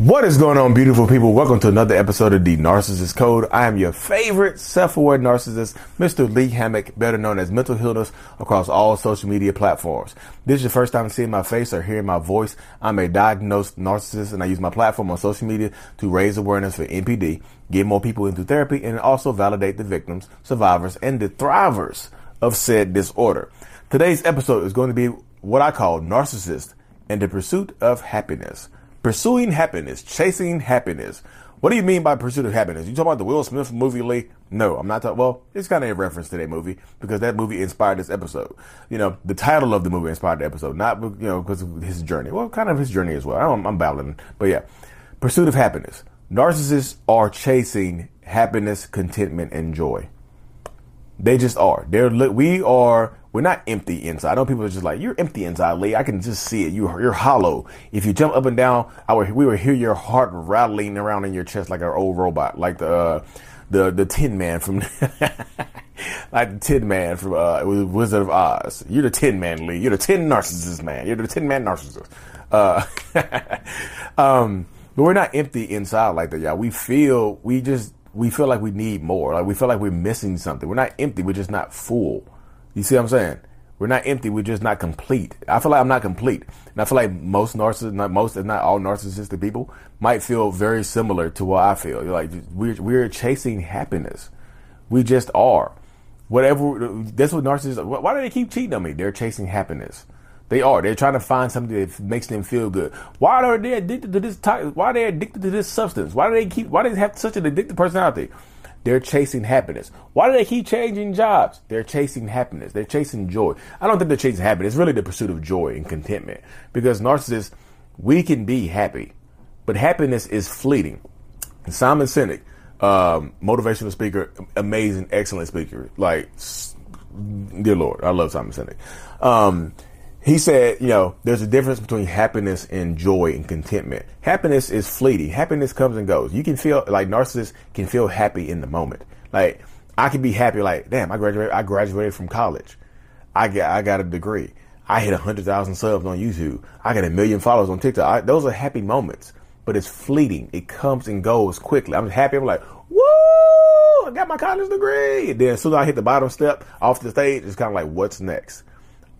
What is going on, beautiful people? Welcome to another episode of The Narcissist Code. I am your favorite self-aware narcissist, Mr. Lee Hammock, better known as Mental Healness across all social media platforms. This is your first time seeing my face or hearing my voice. I'm a diagnosed narcissist and I use my platform on social media to raise awareness for NPD, get more people into therapy, and also validate the victims, survivors, and the thrivers of said disorder. Today's episode is going to be what I call narcissist and the pursuit of happiness. Pursuing happiness, chasing happiness. What do you mean by pursuit of happiness? You talking about the Will Smith movie, Lee? No, I'm not talking. Well, it's kind of a reference to that movie because that movie inspired this episode. You know, the title of the movie inspired the episode, not you know because of his journey. Well, kind of his journey as well. I'm, I'm babbling, but yeah, pursuit of happiness. Narcissists are chasing happiness, contentment, and joy. They just are. They're we are. We're not empty inside. I know people are just like you're empty inside, Lee. I can just see it. You you're hollow. If you jump up and down, I would we would hear your heart rattling around in your chest like an old robot, like the uh, the the Tin Man from like the Tin Man from uh, Wizard of Oz. You're the Tin Man, Lee. You're the Tin Narcissist man. You're the Tin Man Narcissist. Uh, um, but we're not empty inside like that, y'all. We feel we just we feel like we need more. Like we feel like we're missing something. We're not empty. We're just not full. You see what I'm saying? We're not empty. We're just not complete. I feel like I'm not complete, and I feel like most narcissists, not most, if not all narcissistic people, might feel very similar to what I feel. You're like we're we're chasing happiness. We just are. Whatever. That's what narcissists. Why do they keep cheating on me? They're chasing happiness. They are. They're trying to find something that makes them feel good. Why are they addicted to this? Why are they addicted to this substance? Why do they keep? Why do they have such an addictive personality? They're chasing happiness. Why do they keep changing jobs? They're chasing happiness. They're chasing joy. I don't think they're chasing happiness. It's really the pursuit of joy and contentment. Because narcissists, we can be happy, but happiness is fleeting. Simon Sinek, um, motivational speaker, amazing, excellent speaker. Like, dear Lord, I love Simon Sinek. Um, he said, you know, there's a difference between happiness and joy and contentment. Happiness is fleeting. Happiness comes and goes. You can feel like narcissists can feel happy in the moment. Like I can be happy, like, damn, I graduated. I graduated from college. I got, I got a degree. I hit hundred thousand subs on YouTube. I got a million followers on TikTok. I, those are happy moments, but it's fleeting. It comes and goes quickly. I'm happy. I'm like, woo! I got my college degree. Then as soon as I hit the bottom step off the stage, it's kind of like, what's next?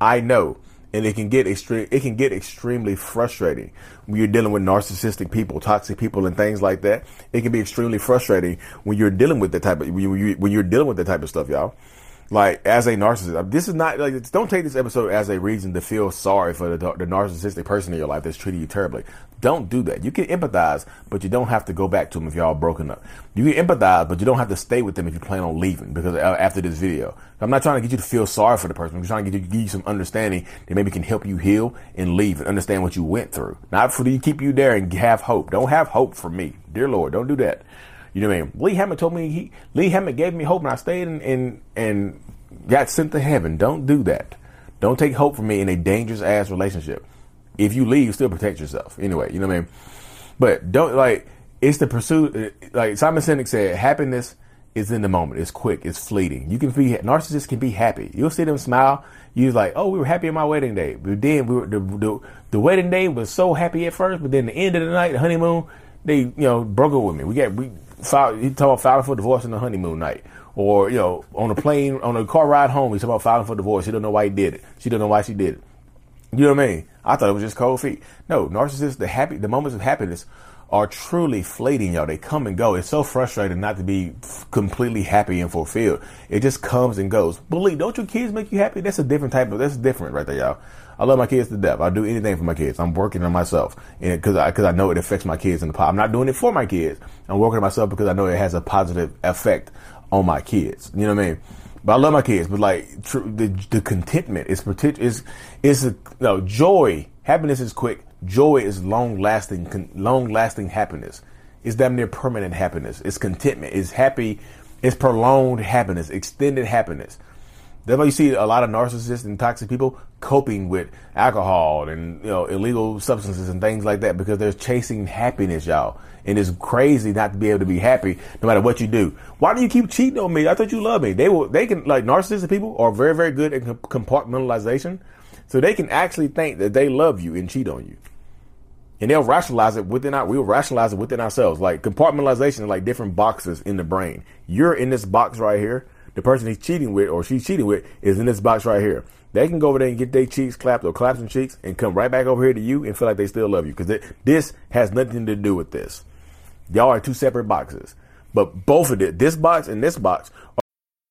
I know and it can get extreme it can get extremely frustrating when you're dealing with narcissistic people toxic people and things like that. It can be extremely frustrating when you're dealing with the type of when, you, when you're dealing with that type of stuff y'all like as a narcissist this is not like don't take this episode as a reason to feel sorry for the, the narcissistic person in your life that's treating you terribly don't do that. You can empathize, but you don't have to go back to them if y'all broken up. You can empathize, but you don't have to stay with them if you plan on leaving because uh, after this video. I'm not trying to get you to feel sorry for the person. I'm trying to get you, give you some understanding that maybe can help you heal and leave and understand what you went through. Not for to keep you there and have hope. Don't have hope for me. Dear Lord, don't do that. You know what I mean? Lee Hammock told me he Lee Hammock gave me hope and I stayed and and, and got sent to heaven. Don't do that. Don't take hope from me in a dangerous ass relationship if you leave, still protect yourself. Anyway, you know what I mean? But don't like it's the pursuit. Uh, like Simon Sinek said, happiness is in the moment. It's quick. It's fleeting. You can be narcissists can be happy. You'll see them smile. You're like, oh, we were happy on my wedding day, but then we were the, the, the wedding day was so happy at first, but then the end of the night, the honeymoon, they you know broke up with me. We got we He talking about filing for divorce on the honeymoon night. Or, you know, on a plane, on a car ride home, he's talking about filing for divorce. He don't know why he did it. She don't know why she did it. You know what I mean? I thought it was just cold feet. No, narcissists, the happy, the moments of happiness are truly fleeting, y'all. They come and go. It's so frustrating not to be completely happy and fulfilled. It just comes and goes. Believe, don't your kids make you happy? That's a different type of, that's different right there, y'all. I love my kids to death. I'll do anything for my kids. I'm working on myself because I, cause I know it affects my kids in the pot. I'm not doing it for my kids. I'm working on myself because I know it has a positive effect on my kids. You know what I mean? But I love my kids. But like tr- the the contentment is is is a no joy. Happiness is quick. Joy is long lasting. Con- long lasting happiness. It's damn near permanent happiness. It's contentment. It's happy. It's prolonged happiness. Extended happiness. That's why you see a lot of narcissists and toxic people coping with alcohol and you know illegal substances and things like that because they're chasing happiness, y'all. And it's crazy not to be able to be happy no matter what you do. Why do you keep cheating on me? I thought you loved me. They will. They can like narcissistic people are very very good at compartmentalization, so they can actually think that they love you and cheat on you. And they'll rationalize it within our, we'll rationalize it within ourselves. Like compartmentalization is like different boxes in the brain. You're in this box right here the person he's cheating with or she's cheating with is in this box right here. They can go over there and get their cheeks clapped or clap some cheeks and come right back over here to you and feel like they still love you because this has nothing to do with this. Y'all are two separate boxes, but both of it, this box and this box,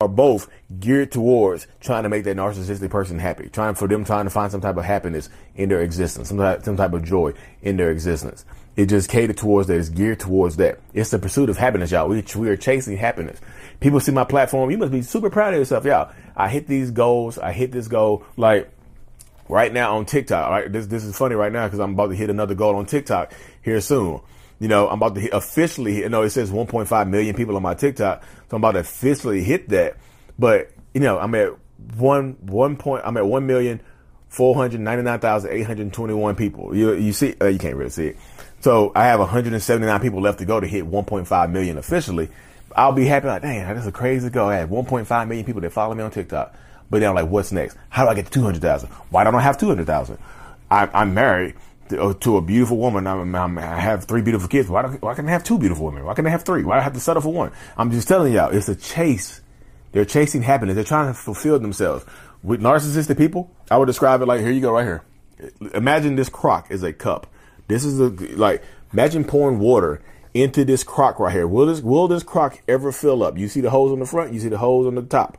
are both geared towards trying to make that narcissistic person happy, trying for them trying to find some type of happiness in their existence, some type, some type of joy in their existence. It just catered towards that. It's geared towards that. It's the pursuit of happiness, y'all. We, we are chasing happiness. People see my platform. You must be super proud of yourself, y'all. I hit these goals. I hit this goal. Like right now on TikTok. Right, this this is funny right now because I'm about to hit another goal on TikTok here soon. You know, I'm about to hit officially, you know, it says 1.5 million people on my TikTok. So I'm about to officially hit that. But, you know, I'm at one, one point, I'm at 1,499,821 people. You, you see, uh, you can't really see it. So I have 179 people left to go to hit 1.5 million officially. I'll be happy like, dang, that's a crazy goal. I have 1.5 million people that follow me on TikTok. But then I'm like, what's next? How do I get to 200,000? Why don't I have 200,000? I'm married to, uh, to a beautiful woman. I'm, I'm, i have three beautiful kids. Why, why can't I have two beautiful women? Why can't I have three? Why do I have to settle for one? I'm just telling y'all, it's a chase. They're chasing happiness. They're trying to fulfill themselves. With narcissistic people, I would describe it like here you go, right here. Imagine this crock is a cup. This is a like imagine pouring water into this crock right here. Will this will this crock ever fill up? You see the holes on the front. You see the holes on the top.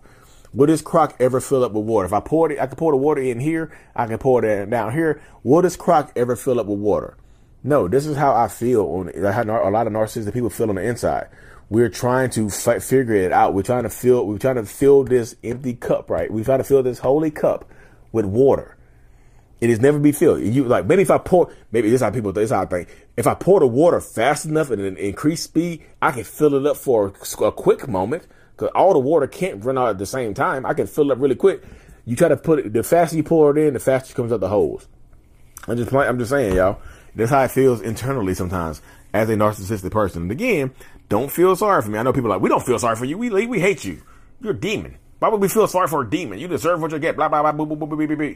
Will this crock ever fill up with water? If I pour it, I can pour the water in here. I can pour it down here. Will this crock ever fill up with water? No, this is how I feel on I how a lot of narcissistic people feel on the inside. We're trying to fight, figure it out. We're trying to fill. We're trying to fill this empty cup, right? We're trying to fill this holy cup with water. It is never be filled. You like maybe if I pour, maybe this is how people. This is how I think. If I pour the water fast enough and increase speed, I can fill it up for a quick moment Cause all the water can't run out at the same time. I can fill up really quick. You try to put it, the faster you pour it in, the faster it comes out the holes. I'm just I'm just saying, y'all. That's how it feels internally sometimes as a narcissistic person. And again, don't feel sorry for me. I know people like, we don't feel sorry for you. We we hate you. You're a demon. Why would we feel sorry for a demon? You deserve what you get. Blah blah blah. Boo, boo, boo, boo, boo, boo, boo.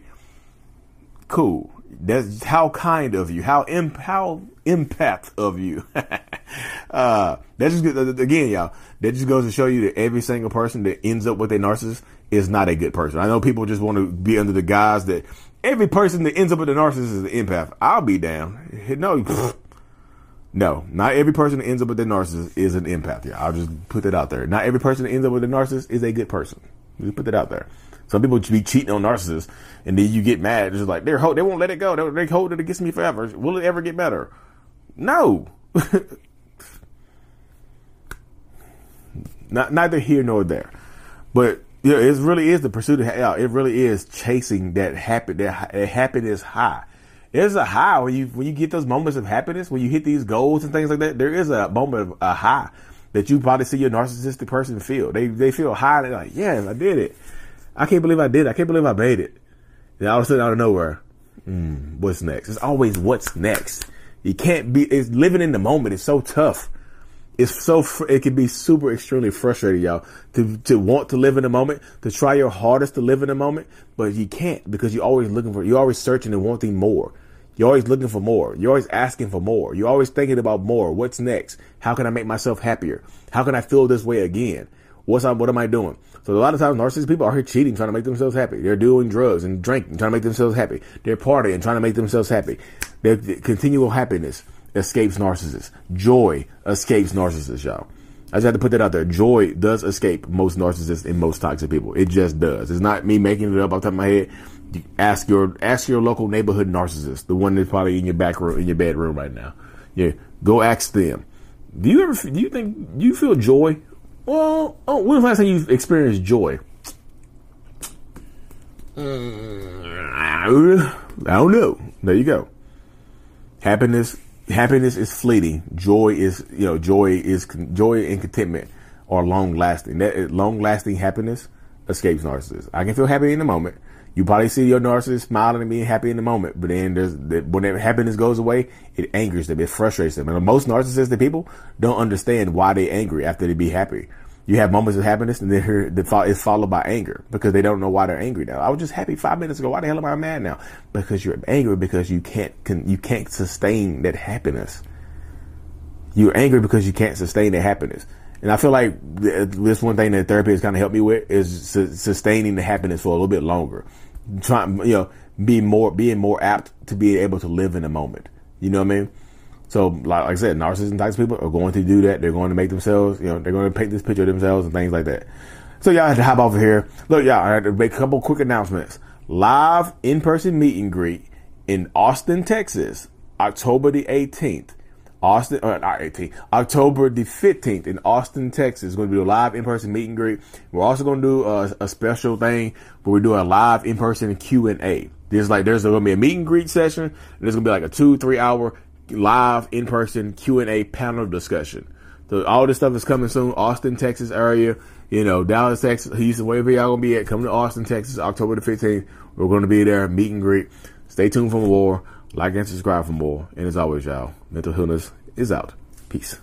Cool. That's how kind of you. How, imp, how empath of you. uh, that just, again, y'all, that just goes to show you that every single person that ends up with a narcissist is not a good person. I know people just want to be under the guise that every person that ends up with a narcissist is an empath. I'll be down. No, no, not every person that ends up with a narcissist is an empath. Yeah, I'll just put that out there. Not every person that ends up with a narcissist is a good person. We put that out there. Some people be cheating on narcissists, and then you get mad. Just like they're they won't let it go. They, they hold it against me forever. Will it ever get better? No. Not neither here nor there, but yeah, it really is the pursuit of yeah, it really is chasing that happy that, that happiness high. There's a high when you when you get those moments of happiness when you hit these goals and things like that. There is a moment of a high that you probably see your narcissistic person feel. They they feel high. They're like, yes, I did it. I can't believe I did. I can't believe I made it. And all of a sudden, out of nowhere, mm, what's next? It's always what's next. You can't be. It's living in the moment. It's so tough it's so it can be super extremely frustrating, y'all, to to want to live in the moment, to try your hardest to live in the moment, but you can't because you're always looking for, you're always searching and wanting more. You're always looking for more. You're always asking for more. You're always thinking about more. What's next? How can I make myself happier? How can I feel this way again? What's up? What am I doing? So a lot of times, narcissistic people are here cheating, trying to make themselves happy. They're doing drugs and drinking, trying to make themselves happy. They're partying, trying to make themselves happy. Their continual happiness escapes narcissists. Joy escapes narcissists, y'all. I just had to put that out there. Joy does escape most narcissists and most toxic people. It just does. It's not me making it up off the top of my head. Ask your ask your local neighborhood narcissist, the one that's probably in your back room in your bedroom right now. Yeah, go ask them. Do you ever do you think do you feel joy? Well, oh, when was the last time you experienced joy? Uh, I don't know. There you go. Happiness happiness is fleeting. Joy is, you know, joy is joy and contentment are long lasting. That long lasting happiness escapes narcissists. I can feel happy in the moment. You probably see your narcissist smiling and being happy in the moment, but then there's when that happiness goes away, it angers them, it frustrates them. And most narcissistic people don't understand why they're angry after they be happy you have moments of happiness and then it's followed by anger because they don't know why they're angry now. I was just happy five minutes ago. Why the hell am I mad now? Because you're angry because you can't you can't sustain that happiness. You're angry because you can't sustain that happiness. And I feel like this one thing that therapy has kind of helped me with is su- sustaining the happiness for a little bit longer. Trying, you know, being more being more apt to be able to live in the moment. You know what I mean? So, like, I said, narcissism types people are going to do that. They're going to make themselves, you know, they're going to paint this picture of themselves and things like that. So, y'all had to hop over here. Look, y'all, I had to make a couple quick announcements. Live in person meet and greet in Austin, Texas, October the 18th. Austin, uh, not 18th, October the 15th in Austin, Texas. It's going to be a live in-person meet and greet. We're also going to do a, a special thing where we do a live in-person Q&A. There's like, there's going to be a meet and greet session. There's going to be like a two, three hour live in person Q and A panel discussion. So all this stuff is coming soon. Austin, Texas area, you know, Dallas, Texas, Houston, wherever y'all gonna be at, come to Austin, Texas, October the 15th. We're gonna be there, meet and greet. Stay tuned for more. Like and subscribe for more. And as always, y'all, Mental Healness is out. Peace.